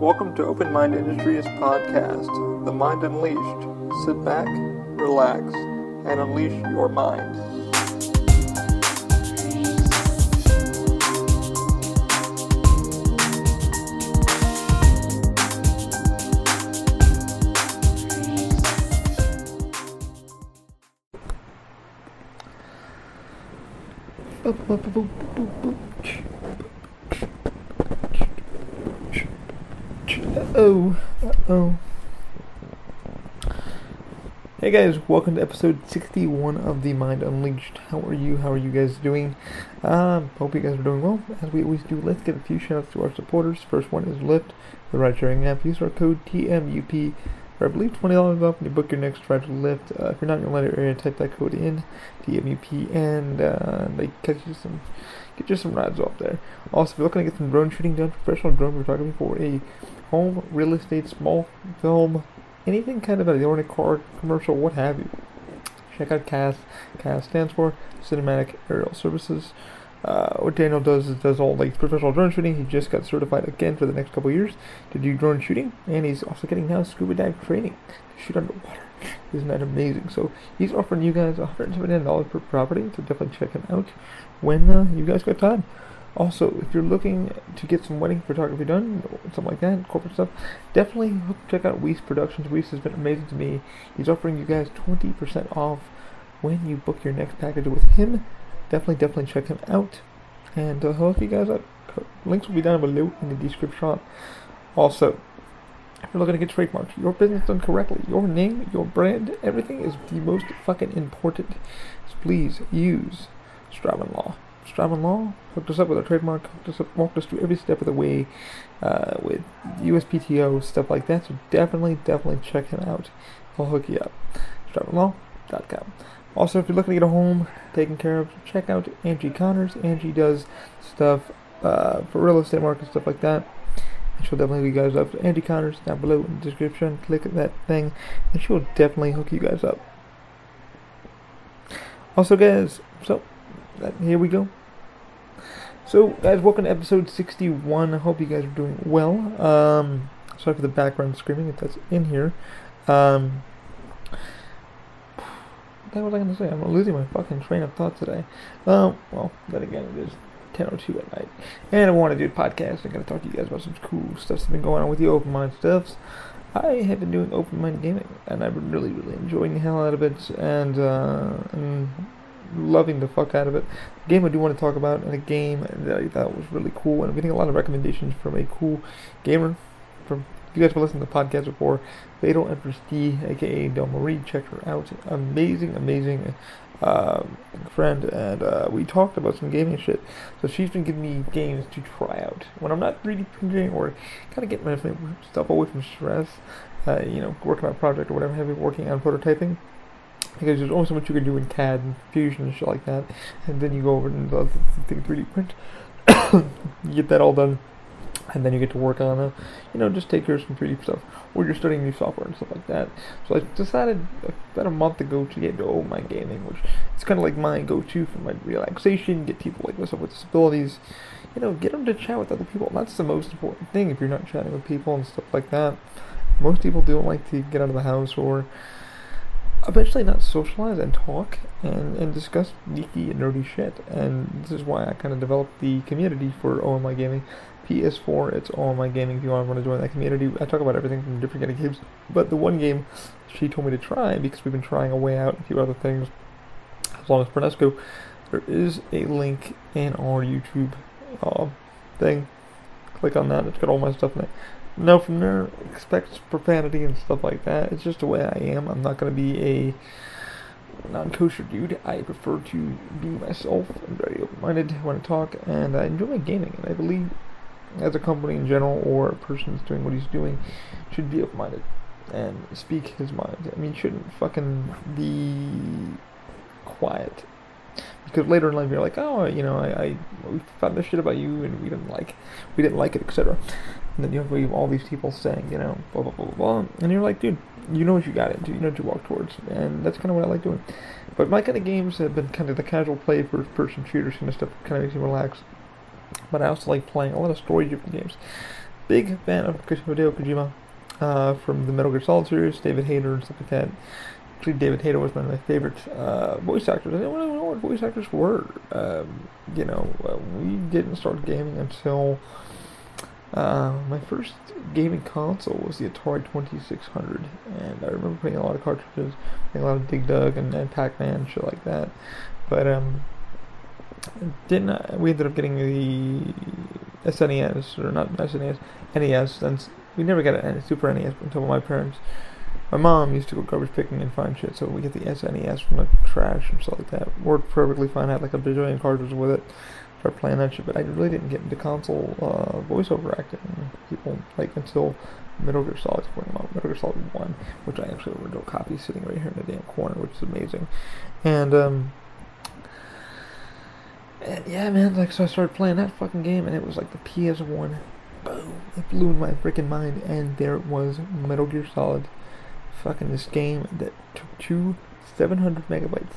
Welcome to Open Mind Industries podcast, The Mind Unleashed. Sit back, relax, and unleash your mind. Oh, oh. Hey guys, welcome to episode 61 of The Mind Unleashed. How are you? How are you guys doing? Um, hope you guys are doing well. As we always do, let's give a few shout outs to our supporters. First one is Lyft, the ride sharing app. Use our code TMUP for I believe $20 off when you book your next ride to Lyft. Uh, if you're not in your Atlanta area, type that code in, TMUP, and uh, they catch you some, get you some rides off there. Also, if you're looking to get some drone shooting done, professional drone photography for a home, real estate, small film, anything kind of a a car commercial, what have you. Check out CAS. CAS stands for Cinematic Aerial Services. Uh, what Daniel does is does all like professional drone shooting. He just got certified again for the next couple years to do drone shooting, and he's also getting now scuba dive training to shoot underwater. Isn't that amazing? So he's offering you guys $179 per property, so definitely check him out when uh, you guys got time. Also, if you're looking to get some wedding photography done, something like that, corporate stuff, definitely check out Weece Productions. Weece has been amazing to me. He's offering you guys 20% off when you book your next package with him. Definitely, definitely check him out. And uh, he'll hook you guys up. Links will be down below in the description. Also, if you're looking to get trademarks, your business done correctly, your name, your brand, everything is the most fucking important. So please use Sturman Law. Sturman Law hooked us up with a trademark, hooked us up, walked us through every step of the way uh, with USPTO, stuff like that. So definitely, definitely check him out. He'll hook you up. SturmanLaw.com. Also, if you're looking to get a home taken care of, check out Angie Connors. Angie does stuff uh, for real estate market, stuff like that. And she'll definitely hook you guys up. Angie Connors down below in the description. Click that thing, and she'll definitely hook you guys up. Also, guys, so that, here we go. So, guys, welcome to episode 61. I hope you guys are doing well. Um, sorry for the background screaming if that's in here. Um, what was I going to say? I'm losing my fucking train of thought today. Um, well, then again, it is 10.02 at night. And I want to do a podcast. I'm going to talk to you guys about some cool stuff that's been going on with the open mind stuffs. I have been doing open mind gaming, and I've been really, really enjoying the hell out of it, and, uh, and loving the fuck out of it. The game I do want to talk about, and a game that I thought was really cool, and I'm getting a lot of recommendations from a cool gamer. From if you guys have listened to the podcast before, Fatal Empress D, aka Del Marie, check her out. Amazing, amazing uh, friend, and uh, we talked about some gaming shit. So she's been giving me games to try out when I'm not 3D printing or kind of get my stuff away from stress. Uh, you know, working on a project or whatever, been working on prototyping because there's only so much you can do in CAD and Fusion and shit like that, and then you go over and do the 3D print. you get that all done, and then you get to work on, uh, you know, just take care of some 3D stuff, or you're studying new software and stuff like that. So I decided about a month ago to get into My Gaming, which it's kind of like my go-to for my relaxation, get people like myself with disabilities, you know, get them to chat with other people. That's the most important thing if you're not chatting with people and stuff like that. Most people don't like to get out of the house or eventually not socialize and talk and, and discuss geeky and nerdy shit. And this is why I kind of developed the community for OMI Gaming. PS4, it's OMI Gaming if you want to join that community. I talk about everything from different kind of games. But the one game she told me to try, because we've been trying a way out, a few other things, as long as Pernesco, there is a link in our YouTube uh, thing. Click on that, it's got all my stuff in it. Now from there, expect profanity and stuff like that. It's just the way I am. I'm not going to be a non-kosher dude. I prefer to be myself. I'm very open-minded when I talk, and I enjoy my gaming. And I believe, as a company in general, or a person that's doing what he's doing, should be open-minded and speak his mind. I mean, shouldn't fucking be quiet. Because later in life you're like, oh, you know, I, I we found this shit about you and we didn't like, we didn't like it, etc. And then you have all these people saying, you know, blah, blah, blah, blah, blah. And you're like, dude, you know what you got into, you know what you walk towards. And that's kind of what I like doing. But my kind of games have been kind of the casual play, first person shooters kind of stuff, kind of makes me relax. But I also like playing a lot of story driven games. big fan of Hideo Kojima uh, from the Metal Gear Solid series, David Hayter and stuff like that. Actually, David Hayter was one of my favorite uh, voice actors. I didn't know what voice actors were. Um, you know, uh, we didn't start gaming until uh, my first gaming console was the Atari 2600, and I remember playing a lot of cartridges, playing a lot of Dig Dug and, and Pac-Man, shit like that. But um, didn't uh, we ended up getting the SNES or not SNES NES, and we never got a Super NES until my parents. My mom used to go garbage picking and find shit, so we get the SNES from the trash and stuff like that. Worked perfectly fine. Had like a bajillion cartridges with it. Started playing that shit, but I really didn't get into console uh, voiceover acting. People like until Metal Gear Solid came out, Metal Gear Solid One, which I actually have a copy sitting right here in the damn corner, which is amazing. And um, and yeah, man, like so I started playing that fucking game, and it was like the PS1. Boom! It blew my freaking mind, and there was, Metal Gear Solid fucking this game that took two 700 megabytes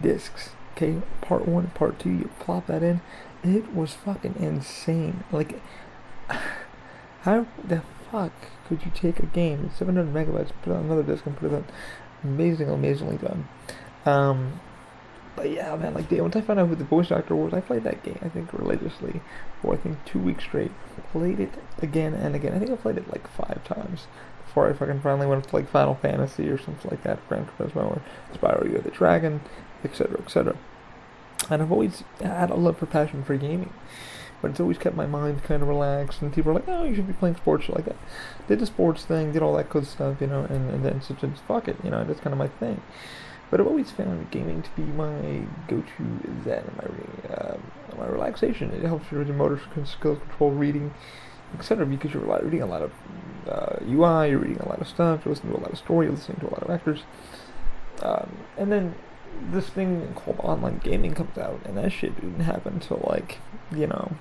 discs. Okay, part one, part two, you plop that in. It was fucking insane. Like, how the fuck could you take a game 700 megabytes, put on another disc, and put it on? Amazing, amazingly done. Um, but yeah, man, like once I found out who the voice actor was, I played that game. I think religiously for I think two weeks straight. Played it again and again. I think I played it like five times before I fucking finally went to like Final Fantasy or something like that, Gran Turismo or Spyro You the Dragon, etc., etc. And I've always had a love for passion for gaming, but it's always kept my mind kind of relaxed. And people are like, "Oh, you should be playing sports like that." Did the sports thing, did all that good stuff, you know, and, and then just, just fuck it, you know, that's kind of my thing. But I've always found gaming to be my go-to zen, my uh, my relaxation. It helps with your motor skills control, reading, etc. Because you're reading a lot of uh, UI, you're reading a lot of stuff, you're listening to a lot of story, you're listening to a lot of actors. Um, and then this thing called online gaming comes out, and that shit didn't happen until like, you know,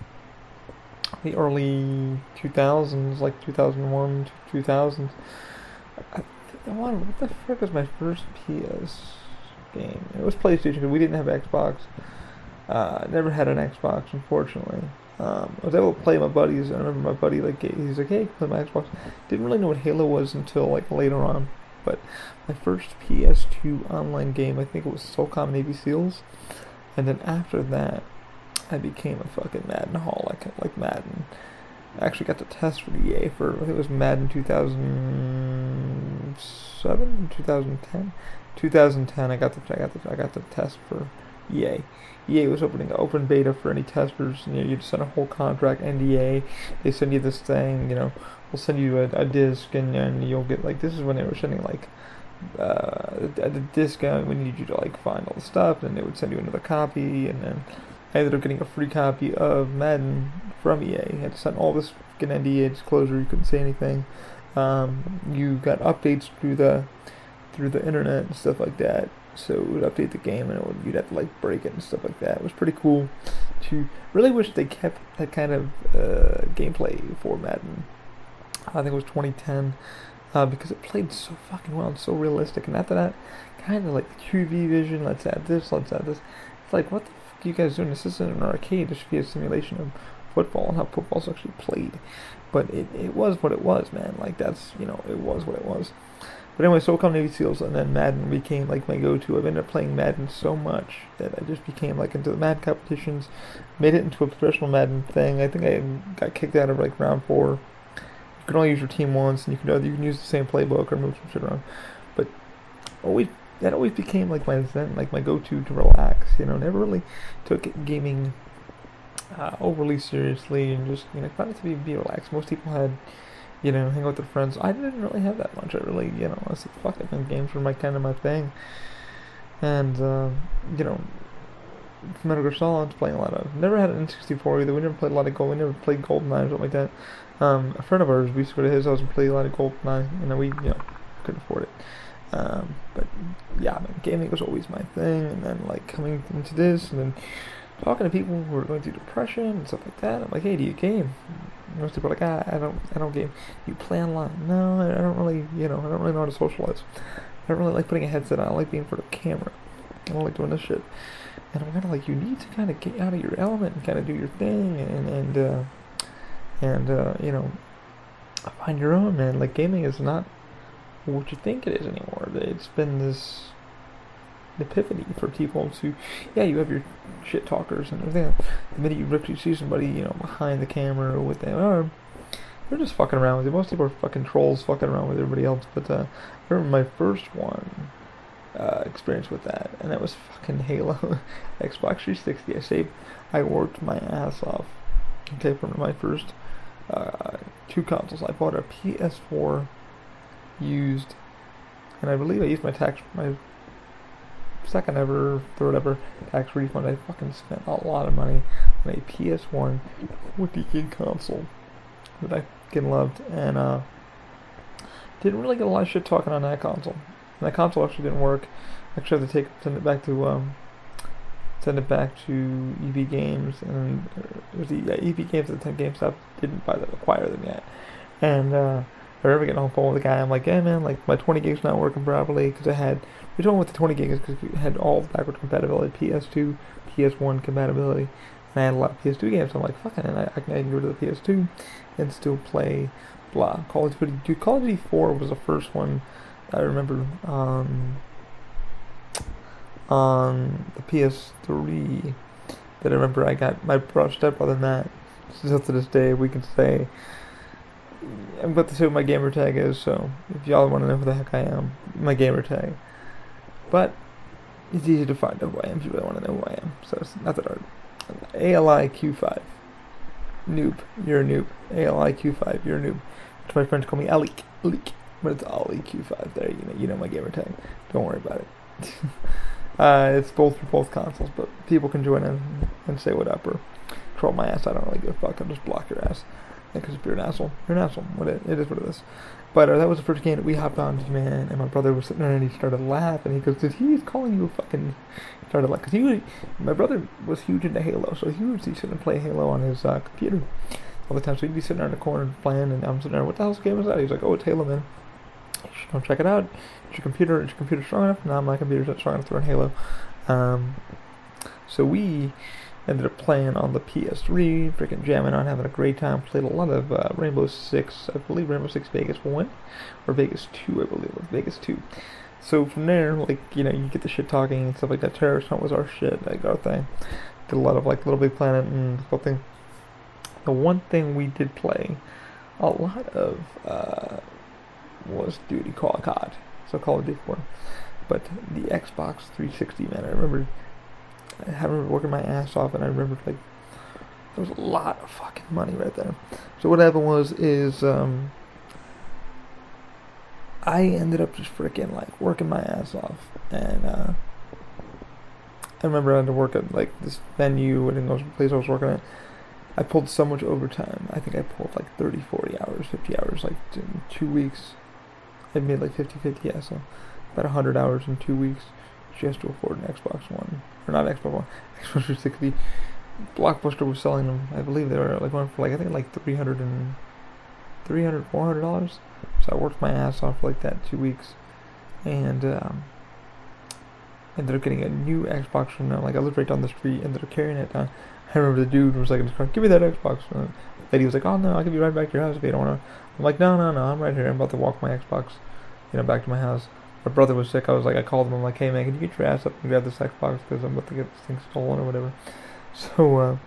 the early 2000s, like 2001 to 2000s. I, I what the frick was my first PS game? It was PlayStation because we didn't have Xbox. Uh, never had an Xbox, unfortunately. Um, I was able to play my buddies. I remember my buddy like he's like, "Hey, play my Xbox." Didn't really know what Halo was until like later on. But my first PS2 online game, I think it was SOCOM Navy SEALs, and then after that, I became a fucking Madden holic, like Madden. I actually got the test for EA for I think it was Madden 2007, 2010, 2010. I got the I got the I got the test for EA. EA was opening open beta for any testers. You know, you'd send a whole contract, NDA. They send you this thing. You know, we'll send you a, a disc, and, and you'll get like this is when they were sending like uh, the disc out. We need you to like find all the stuff, and they would send you another copy, and then I ended up getting a free copy of Madden from EA. I had to sign all this fucking NDA disclosure. You couldn't say anything. Um, you got updates through the through the internet and stuff like that so it would update the game and would, you'd have to like break it and stuff like that. It was pretty cool. To really wish they kept that kind of uh, gameplay for Madden. I think it was 2010 uh, because it played so fucking well and so realistic. And after that, kind of like the QV vision. Let's add this. Let's add this. It's like what the fuck are you guys doing? This isn't an arcade. This should be a simulation of football and how football's actually played. But it, it was what it was, man. Like that's you know it was what it was. But anyway, SOCOM Navy SEALs and then Madden became like my go-to. I've ended up playing Madden so much that I just became like into the Madden competitions, made it into a professional Madden thing. I think I got kicked out of like round four. You can only use your team once, and you can you can use the same playbook or move some shit around. But always that always became like my zen, like my go-to to relax. You know, never really took gaming uh, overly seriously, and just you know found it to be be relaxed. Most people had you know, hang out with their friends. I didn't really have that much. I really, you know, I said, fuck it, and games were my kind of my thing. And, uh, you know, Metal Gear Solid, playing a lot of. Never had an N64 either. We never played a lot of Gold. We never played GoldenEye or something like that. Um, a friend of ours, we used to go to his house and play a lot of GoldenEye, and then we, you know, couldn't afford it. Um, but yeah, man, gaming was always my thing, and then like coming into this, and then talking to people who are going through depression and stuff like that. I'm like, hey, do you game? Most people are like, ah, I don't, I don't game. You play online? No, I don't really, you know, I don't really know how to socialize. I don't really like putting a headset on. I like being in front of a camera. I don't like doing this shit. And I'm kind of like, you need to kind of get out of your element and kind of do your thing, and and uh, and uh, you know, find your own, man. Like gaming is not what you think it is anymore. It's been this epiphany for people to, yeah, you have your shit talkers and everything. The minute you actually see somebody, you know, behind the camera or with the arm, they're just fucking around with it. Most people are fucking trolls fucking around with everybody else. But uh, I remember my first one uh, experience with that, and that was fucking Halo, Xbox 360. I saved, I worked my ass off. Okay, for my first uh, two consoles, I bought a PS4 used, and I believe I used my tax my second ever, third ever tax refund. I fucking spent a lot of money on a PS1 20 gig console that I fucking loved, and uh, didn't really get a lot of shit talking on that console. And that console actually didn't work. Actually, had to take send it back to um, send it back to EB Games, and was the yeah, EB Games at the time. GameStop didn't buy them, acquire them yet, and. Uh, I remember getting on the phone with the guy. I'm like, yeah, man, like my 20 gigs not working properly because I had. We told him with the 20 gigs because we had all backward compatibility, PS2, PS1 compatibility, and I had a lot of PS2 games. So I'm like, fucking, and I, I can go to the PS2 and still play blah. Call of Duty. Call of Duty 4 was the first one I remember um, on the PS3 that I remember I got my stepbrother that. Still to this day, we can say I'm about to say what my gamer tag is. So if y'all want to know who the heck I am, my gamer tag. But it's easy to find out who I am if you really want to know who I am. So it's not that hard. ALI Q5. Noob. You're a noob. ALI Q5. You're a noob. To my friends call me Alik. Alik. But it's Ali Q5 there. You know, you know my gamer tag. Don't worry about it. uh, it's both for both consoles, but people can join in and say what up or troll my ass. I don't really give a fuck. I'll just block your ass. Because if you're an asshole, you're an asshole. It, is what it is. But uh, that was the first game that we hopped on, man. And my brother was sitting there and he started laughing. He goes, "Did he calling you a fucking?" Started like, cause he was, my brother was huge into Halo, so he would sit and play Halo on his uh, computer all the time. So he'd be sitting there in the corner playing, and I'm sitting there, "What the hell's game is that?" He's like, "Oh, it's Halo, man." Go check it out. Is your computer is your computer strong enough? No, my computer's not strong enough to run Halo. Um, so we ended up playing on the PS3, freaking jamming on, having a great time. Played a lot of uh, Rainbow Six, I believe Rainbow Six Vegas 1, or Vegas 2, I believe, or Vegas 2. So from there, like, you know, you get the shit talking and stuff like that. Terrorist Hunt was our shit, like our thing. Did a lot of, like, Little Big Planet and the whole thing. The one thing we did play a lot of uh, was Duty Call COD. So Call of Duty 4. But the Xbox 360, man, I remember I remember working my ass off, and I remember like there was a lot of fucking money right there. So what happened was is um, I ended up just freaking like working my ass off, and uh, I remember I had to work at like this venue and in those place I was working at. I pulled so much overtime. I think I pulled like 30, 40 hours, 50 hours, like in two weeks. I made like 50, 50, yeah, so about 100 hours in two weeks just to afford an Xbox One or not Xbox One, Xbox 360. Blockbuster was selling them. I believe they were like one for like I think like 300 and 300 400 dollars. So I worked my ass off like that two weeks, and um, ended up getting a new Xbox from them. Like I lived right down the street, ended up carrying it down. I remember the dude was like "Give me that Xbox." The lady was like, "Oh no, I'll give you right back to your house if you don't want to." I'm like, "No, no, no, I'm right here. I'm about to walk my Xbox, you know, back to my house." my brother was sick. I was like, I called him. I'm like, hey man, can you get your ass up and grab this Xbox because I'm about to get this thing stolen or whatever. So uh,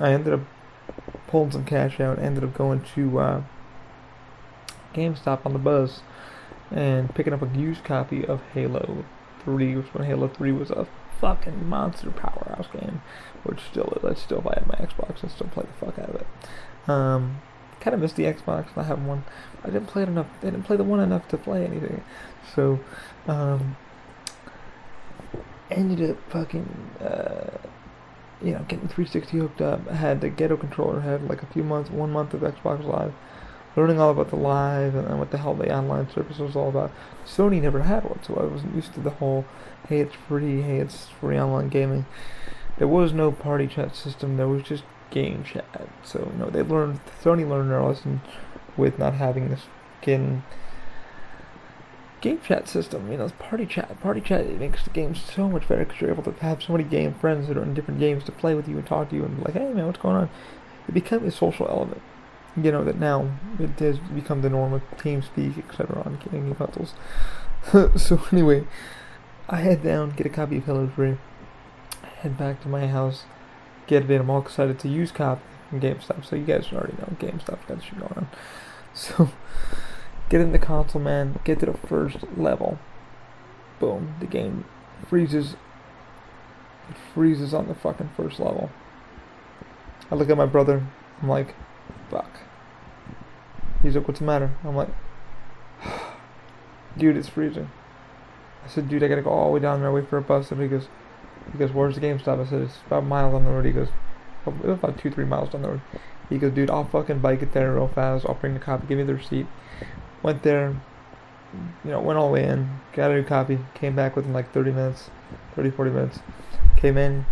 I ended up pulling some cash out. Ended up going to uh, GameStop on the bus and picking up a used copy of Halo 3, was when Halo 3 was a fucking monster powerhouse game, which still is. I still buy it my Xbox and still play the fuck out of it. Um, kind of missed the Xbox. I have one. I didn't play it enough. I didn't play the one enough to play anything. So, um, ended up fucking, uh, you know, getting 360 hooked up. I had the Ghetto controller. Had like a few months, one month of Xbox Live. Learning all about the live and what the hell the online service was all about. Sony never had one, so I wasn't used to the whole, hey, it's free, hey, it's free online gaming. There was no party chat system. There was just game chat. So you know they learned Sony learned their lesson with not having this fucking game chat system. You know, party chat. Party chat it makes the game so much better because you're able to have so many game friends that are in different games to play with you and talk to you and be like, hey man, what's going on? It becomes a social element. You know that now it has become the norm of team speak, etc. I'm on gaming consoles. so anyway, I head down, get a copy of Halo 3, head back to my house, get it. I'm all excited to use copy from GameStop. So you guys already know GameStop's got shit going on. So get in the console, man. Get to the first level. Boom. The game freezes. It freezes on the fucking first level. I look at my brother. I'm like, fuck. He's like, what's the matter? I'm like, dude, it's freezing. I said, dude, I gotta go all the way down there, wait for a bus. And he goes, he goes, where's the GameStop? I said, it's about a mile down the road. He goes, oh, it was about two, three miles down the road. He goes, dude, I'll fucking bike it there real fast. I'll bring the copy. Give me the receipt. Went there, you know, went all the way in, got a new copy, came back within like 30 minutes, 30, 40 minutes. Came in,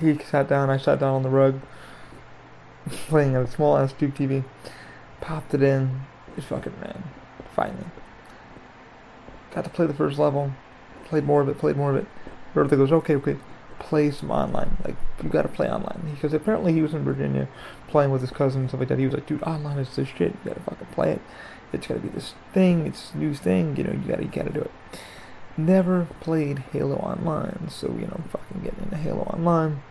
he sat down, I sat down on the rug, playing a small ass tube TV, popped it in, it fucking ran, finally. Got to play the first level, played more of it, played more of it. Brother goes, okay, okay, play some online. Like, you gotta play online. Because apparently he was in Virginia playing with his cousin and stuff like that. He was like, dude, online is this shit. You gotta fucking play it. It's gotta be this thing. It's new thing. You know, you gotta, you gotta do it. Never played Halo Online, so, you know, fucking getting into Halo Online.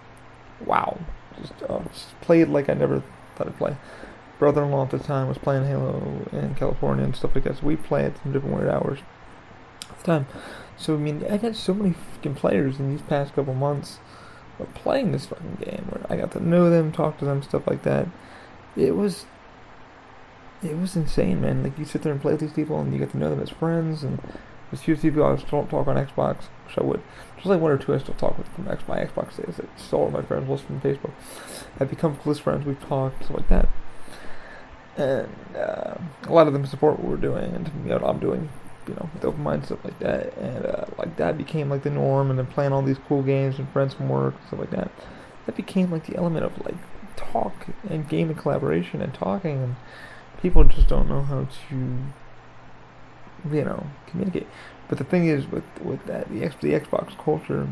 Wow. Just, uh, just played like I never thought I'd play. Brother-in-law at the time was playing Halo in California and stuff like that, so we play at some different weird hours at the time. So I mean, I got so many fucking players in these past couple months of playing this fucking game where I got to know them, talk to them, stuff like that. It was, it was insane, man. Like you sit there and play with these people, and you get to know them as friends. And there's few people I still don't talk on Xbox, which I would. Just like one or two I still talk with from. My Xbox days. It's all my friends list from Facebook. I've become close friends. We've talked, stuff like that. And uh, a lot of them support what we're doing, and you know what I'm doing you know, with open mind stuff like that, and uh, like that became like the norm, and then playing all these cool games and friends from work and stuff like that. That became like the element of like talk and game and collaboration and talking, and people just don't know how to, you know, communicate. But the thing is, with with that, the, X, the Xbox culture.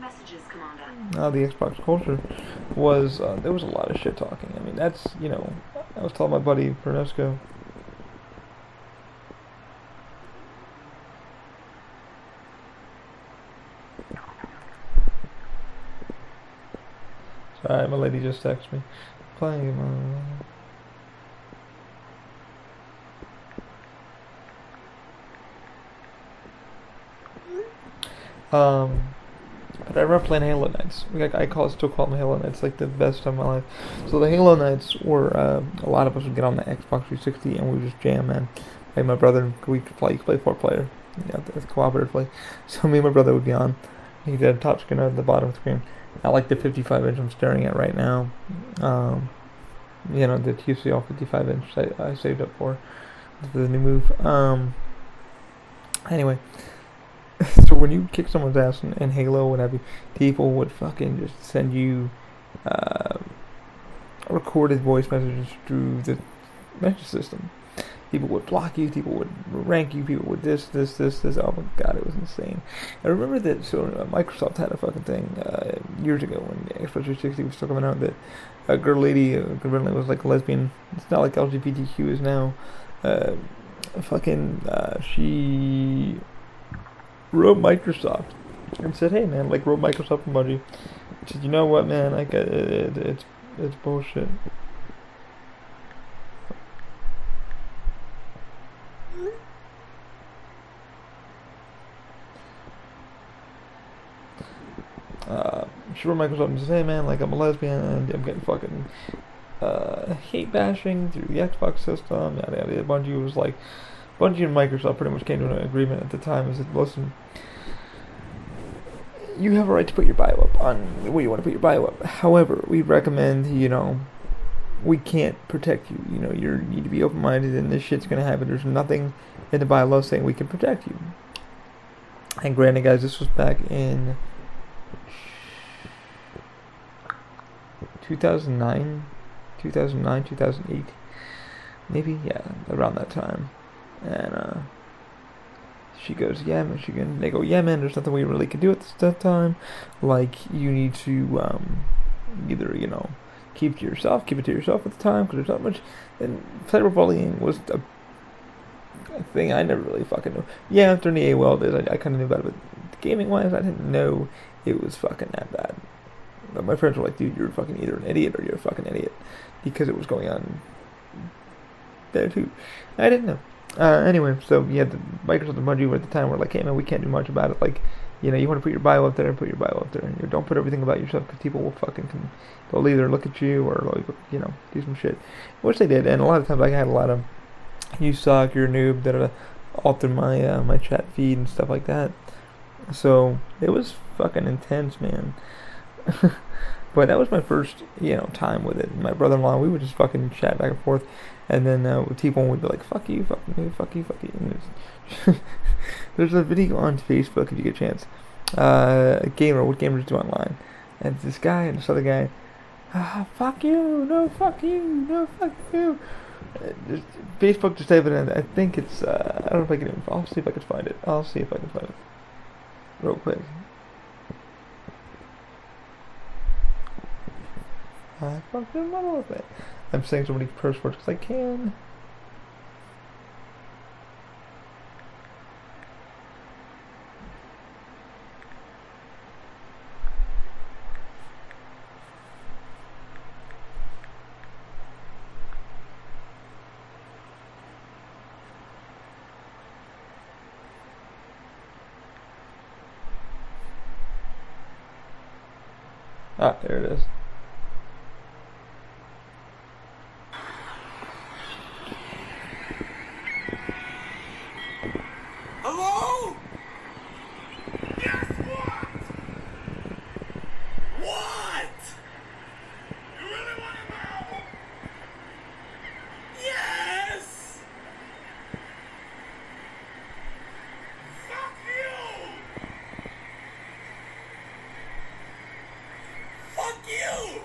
Messages, Commander. The Xbox culture was uh, there was a lot of shit talking. I mean, that's you know, I was telling my buddy Pernesco Alright, my lady just texted me. Playing my... Um, but I remember playing Halo Nights. Like, I call it, still call them Halo Nights, like the best time of my life. So the Halo Nights were uh, a lot of us would get on the Xbox 360 and we would just jam, man. Like my brother, we could play, play four player, you know, cooperatively. So me and my brother would be on. He did a top screen at the bottom screen. I like the 55 inch I'm staring at right now. Um, you know, the TCL 55 inch I, I saved up for the new move. Um, anyway, so when you kick someone's ass in, in Halo, what have you, people would fucking just send you uh, recorded voice messages through the message system people would block you, people would rank you, people would this, this, this, this. Oh my god, it was insane. I remember that. So uh, Microsoft had a fucking thing uh, years ago when Xbox 360 was still coming out that a girl lady uh, conveniently was like a lesbian. It's not like LGBTQ is now. Uh, fucking, uh, she wrote Microsoft and said, "Hey man, like wrote Microsoft emoji." Said, "You know what, man? Like it, it, it's it's bullshit." uh, she wrote Microsoft and says, "Hey man, like I'm a lesbian and I'm getting fucking uh, hate bashing through the Xbox system." Yada yada. Bungie was like, Bungie and Microsoft pretty much came to an agreement at the time. and said, "Listen, you have a right to put your bio up on where you want to put your bio up. However, we recommend you know." We can't protect you. You know, you need to be open-minded, and this shit's gonna happen. There's nothing in the bylaws saying we can protect you. And granted, guys, this was back in 2009, 2009, 2008, maybe, yeah, around that time. And uh, she goes, yeah, Michigan. They go, yeah, man, there's nothing we really can do at this time. Like, you need to um, either, you know, keep to yourself, keep it to yourself at the time, because there's not much. And cyberbullying was a, thing I never really fucking knew. Yeah, during the AOL days, I, I kind of knew about it, but gaming wise, I didn't know it was fucking that bad. But my friends were like, dude, you're fucking either an idiot or you're a fucking idiot. Because it was going on there too. I didn't know. Uh, anyway, so yeah, the Microsoft and Bungie were at the time were like, hey man, we can't do much about it. Like, you know, you want to put your bio up there, put your bio up there. You don't put everything about yourself because people will fucking they'll either look at you or they'll, you know do some shit, which they did. And a lot of times I had a lot of you suck, you're a noob, that da alter my uh, my chat feed and stuff like that. So it was fucking intense, man. but that was my first, you know, time with it. My brother-in-law, we would just fucking chat back and forth, and then uh, people would be like, "Fuck you, fuck you, fuck you, fuck you." It's- There's a video on Facebook if you get a chance. Uh, gamer, what gamers do online, and this guy and this other guy. Ah, fuck you, no, fuck you, no, fuck you. Uh, just, Facebook just type it. I think it's. Uh, I don't know if I can. Even, I'll see if I can find it. I'll see if I can find it real quick. I fucking love it. I'm saying so many curse words because I can. Ah, there it is. Hello? Guess what? What? You really want to know? Yes! Fuck you! Fuck you!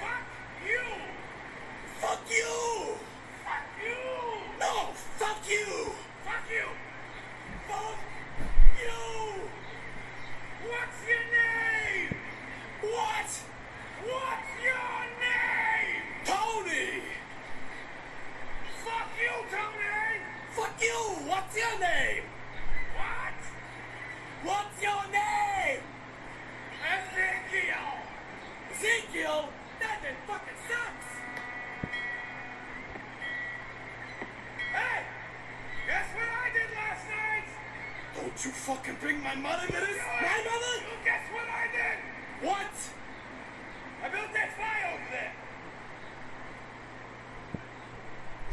Fuck you! Fuck you! Fuck you! No! Fuck you! Fuck you! Fuck you! What's your name? What? What's your name? Tony! Fuck you, Tony! Fuck you! What's your name? What? What's your name? Ezekiel! Ezekiel? That then fucking sucks! Hey! Guess what I did last night? Don't you fucking bring my mother to this? My mother? Guess what I did? What? I built that fire over there.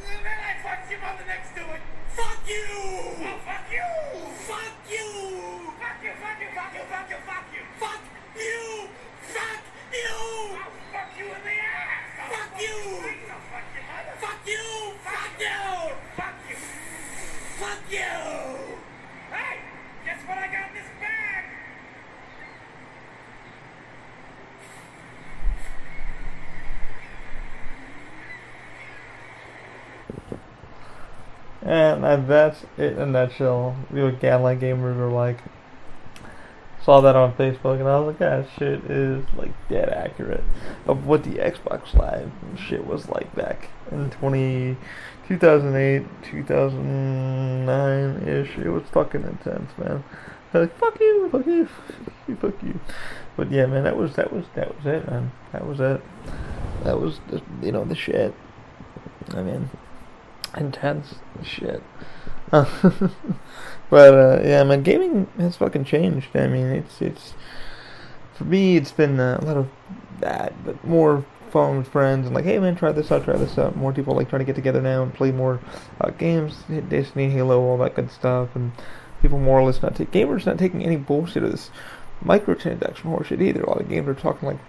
And then I fucked your mother next to it. Fuck you! Oh, fuck you! Fuck you! Fuck you, fuck you, fuck you, fuck you, fuck you! Fuck you! Fuck you! I'll fuck you in the ass! Fuck you! Fuck your mother! Fuck you! Fuck you! Fuck you! Fuck you! Hey! Guess what I got in this bag? And, that's it in a nutshell. We what Gadlight gamers are like. Saw that on Facebook and I was like, that shit is like dead accurate of what the Xbox Live shit was like back in 20, 2008, 2009 ish. It was fucking intense, man. I was like, fuck you, fuck you, fuck you, fuck you. But yeah, man, that was that was that was it, man. That was it. That was the, you know the shit. I mean, intense shit. but uh, yeah, my gaming has fucking changed. I mean, it's it's for me, it's been uh, a lot of that, but more fun with friends and like, hey man, try this out, try this out. More people like trying to get together now and play more uh, games, hit Destiny, Halo, all that good stuff, and people more or less not take gamers not taking any bullshit of this microtransaction horseshit either. A lot of games are talking like,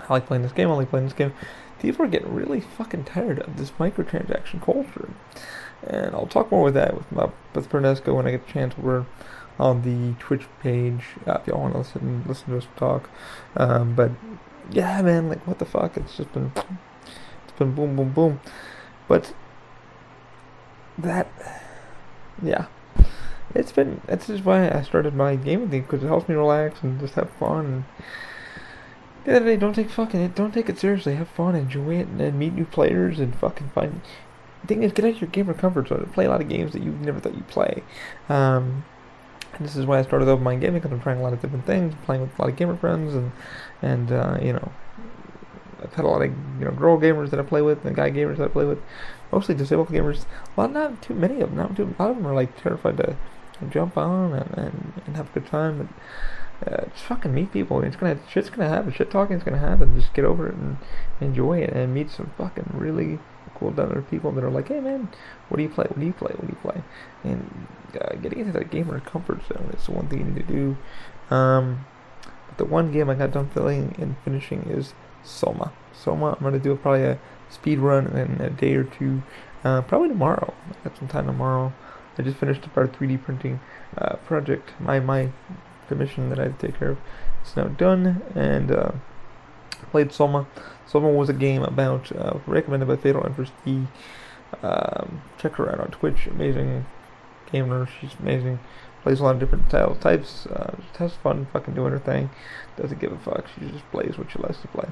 I like playing this game, I like playing this game. People are getting really fucking tired of this microtransaction culture. And I'll talk more with that with my with Pernesco when I get a chance. We're on the Twitch page uh, if y'all want to listen listen to us talk. Um, but yeah, man, like what the fuck? It's just been it's been boom, boom, boom. But that, yeah, it's been. That's just why I started my gaming thing because it helps me relax and just have fun. And the day, don't take fucking it. Don't take it seriously. Have fun, enjoy it, and then meet new players and fucking find. The thing is, get out of your gamer comfort zone. Play a lot of games that you never thought you'd play. Um, and this is why I started Open Mind Gaming because I'm trying a lot of different things, playing with a lot of gamer friends, and and uh, you know, I've had a lot of you know girl gamers that I play with and guy gamers that I play with, mostly disabled gamers. A lot, not too many of them. Not too. A lot of them are like terrified to jump on and, and, and have a good time. And, uh, just fucking meet people. It's gonna shit's gonna happen. Shit talking's gonna happen. Just get over it and enjoy it and meet some fucking really cool down there people that are like, hey man, what do you play? What do you play? What do you play? And uh, getting into that gamer comfort zone is the one thing you need to do. Um, but the one game I got done filling and finishing is Soma. Soma. I'm gonna do probably a speed run in a day or two. Uh, probably tomorrow. I got some time tomorrow. I just finished up our 3D printing uh, project. My my commission that I had to take care of is now done, and uh, played Soma. Soma was a game about uh, recommended by Fatal Empress D. Um, check her out on Twitch. Amazing gamer. She's amazing. Plays a lot of different style types. Uh, just has fun fucking doing her thing. Doesn't give a fuck. She just plays what she likes to play.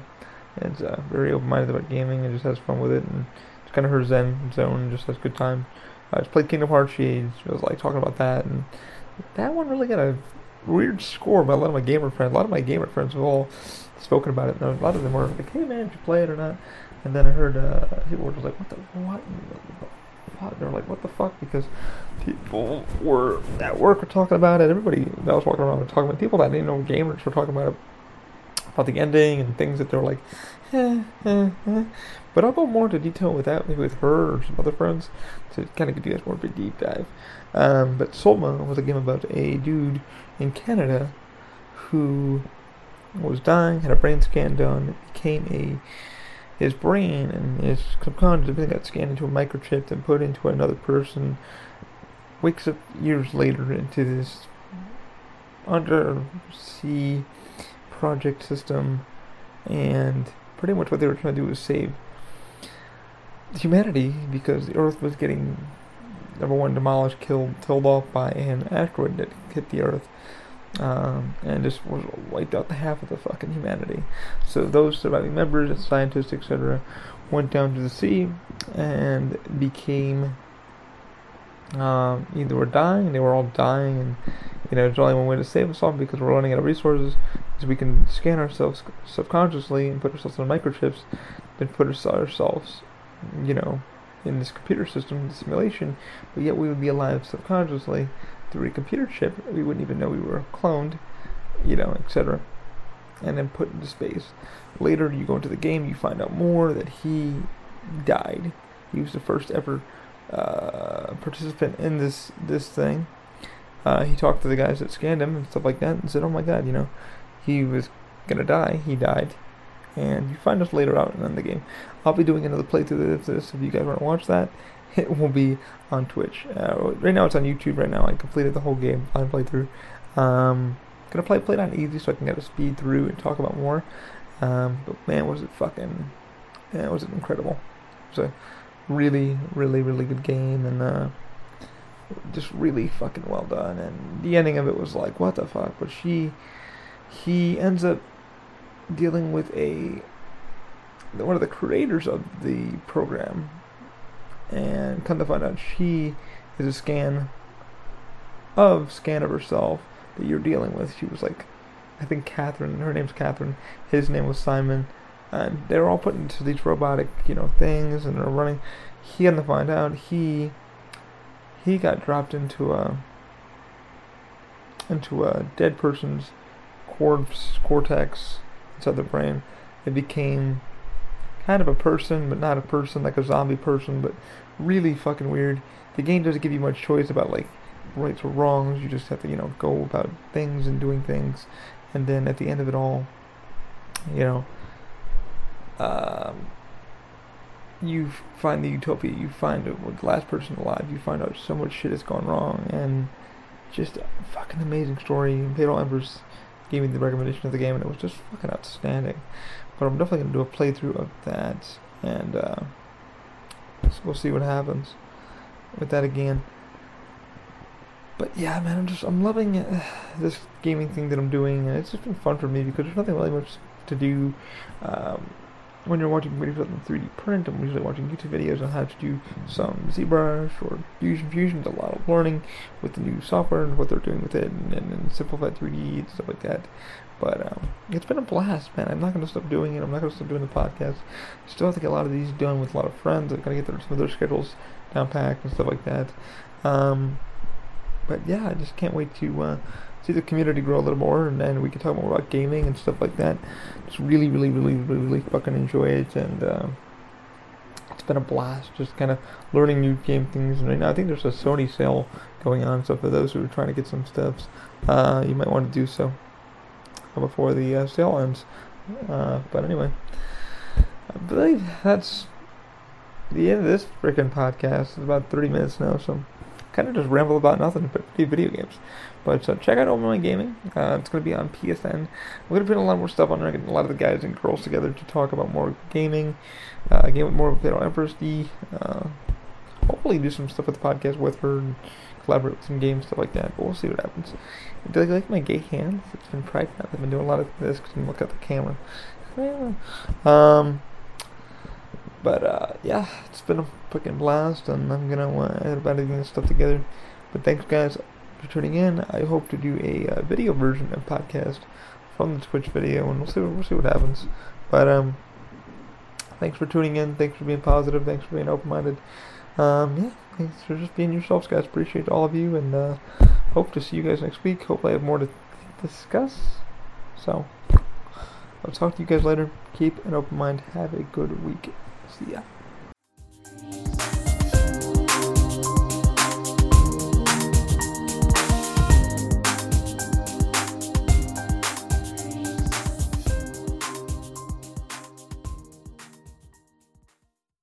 And uh, very open-minded about gaming and just has fun with it. And it's kind of her zen zone. Just has good time. I just played Kingdom Hearts. She was like talking about that, and that one really got a weird score by a lot of my gamer friends. A lot of my gamer friends have all spoken about it. And a lot of them were like, "Hey man, did you play it or not?" And then I heard uh, people were just like, "What the what?" They're like, "What the fuck?" Because people were at work were talking about it. Everybody that was walking around were talking about it. people that didn't know gamers were talking about it, about the ending and things that they're like, eh, eh, eh. But I'll go more into detail with that, maybe with her or some other friends, to kind of give you guys more of a deep dive. Um, but Soma was a game about a dude in Canada who was dying, had a brain scan done, became a his brain and his subconscious everything got scanned into a microchip and put into another person. Wakes up years later into this undersea project system, and pretty much what they were trying to do was save humanity because the Earth was getting number one demolished, killed, killed off by an asteroid that hit the Earth, um, and just was wiped out the half of the fucking humanity. So those surviving members, scientists, etc., went down to the sea and became um, either were dying, they were all dying, and you know there's only one way to save us all because we're running out of resources. Is we can scan ourselves subconsciously and put ourselves in microchips, then put ourselves, you know, in this computer system, the simulation, but yet we would be alive subconsciously through a computer chip. We wouldn't even know we were cloned, you know, etc. And then put into space. Later, you go into the game, you find out more that he died. He was the first ever uh, participant in this this thing. Uh, he talked to the guys that scanned him and stuff like that, and said, "Oh my God, you know, he was gonna die. He died." And you find us later out in the game. I'll be doing another playthrough of this. If you guys want to watch that, it will be on Twitch. Uh, right now it's on YouTube. Right now I completed the whole game, blind playthrough. Um, gonna play play it on easy so I can get a speed through and talk about more. Um, but man, was it fucking, yeah, was it incredible. It was a really, really, really good game and uh, just really fucking well done. And the ending of it was like, what the fuck? But she, he ends up dealing with a one of the creators of the program, and come to find out she is a scan of scan of herself that you're dealing with. She was like, I think Catherine. Her name's Catherine. His name was Simon. And they're all put into these robotic, you know, things, and they're running. He had to find out he he got dropped into a into a dead person's corpse cortex inside the brain. It became kind of a person, but not a person, like a zombie person, but really fucking weird. The game doesn't give you much choice about like rights or wrongs. You just have to, you know, go about things and doing things, and then at the end of it all, you know, um, you find the utopia. You find the last person alive. You find out so much shit has gone wrong, and just a fucking amazing story. Fatal Empress gave me the recommendation of the game, and it was just fucking outstanding. But I'm definitely gonna do a playthrough of that, and uh, so we'll see what happens with that again. But yeah, man, I'm just I'm loving uh, this gaming thing that I'm doing. and It's just been fun for me because there's nothing really much to do um, when you're watching videos on 3D print. I'm usually watching YouTube videos on how to do some ZBrush or Fusion. Fusion's a lot of learning with the new software and what they're doing with it, and, and, and Simplify3D and stuff like that. But um, it's been a blast, man. I'm not going to stop doing it. I'm not going to stop doing the podcast. Still have to get a lot of these done with a lot of friends. I've got to get their, some of their schedules down packed and stuff like that. Um, but yeah, I just can't wait to uh, see the community grow a little more, and then we can talk more about gaming and stuff like that. Just really, really, really, really, really fucking enjoy it, and uh, it's been a blast. Just kind of learning new game things. And right now, I think there's a Sony sale going on, so for those who are trying to get some stuffs, uh, you might want to do so before the uh, sale ends. Uh, but anyway, I believe that's the end of this freaking podcast. It's about 30 minutes now, so kind of just ramble about nothing but video games. But uh, check out Open Mind Gaming. Uh, it's going to be on PSN. We're going to put a lot more stuff on there, getting a lot of the guys and girls together to talk about more gaming, uh, game with more of Fatal Empress D. Uh, hopefully, do some stuff with the podcast with her and collaborate with some games, stuff like that. But we'll see what happens. Do you like my gay hands? It's been pregnant. I've been doing a lot of this because I look at the camera. Um. But uh, yeah, it's been a fucking blast, and I'm gonna add about getting this stuff together. But thanks, guys, for tuning in. I hope to do a uh, video version of podcast from the Twitch video, and we'll see. We'll see what happens. But um, thanks for tuning in. Thanks for being positive. Thanks for being open-minded. Um, yeah, thanks for just being yourselves, guys. Appreciate all of you, and uh, hope to see you guys next week. Hopefully, I have more to discuss. So, I'll talk to you guys later. Keep an open mind. Have a good week. Yeah.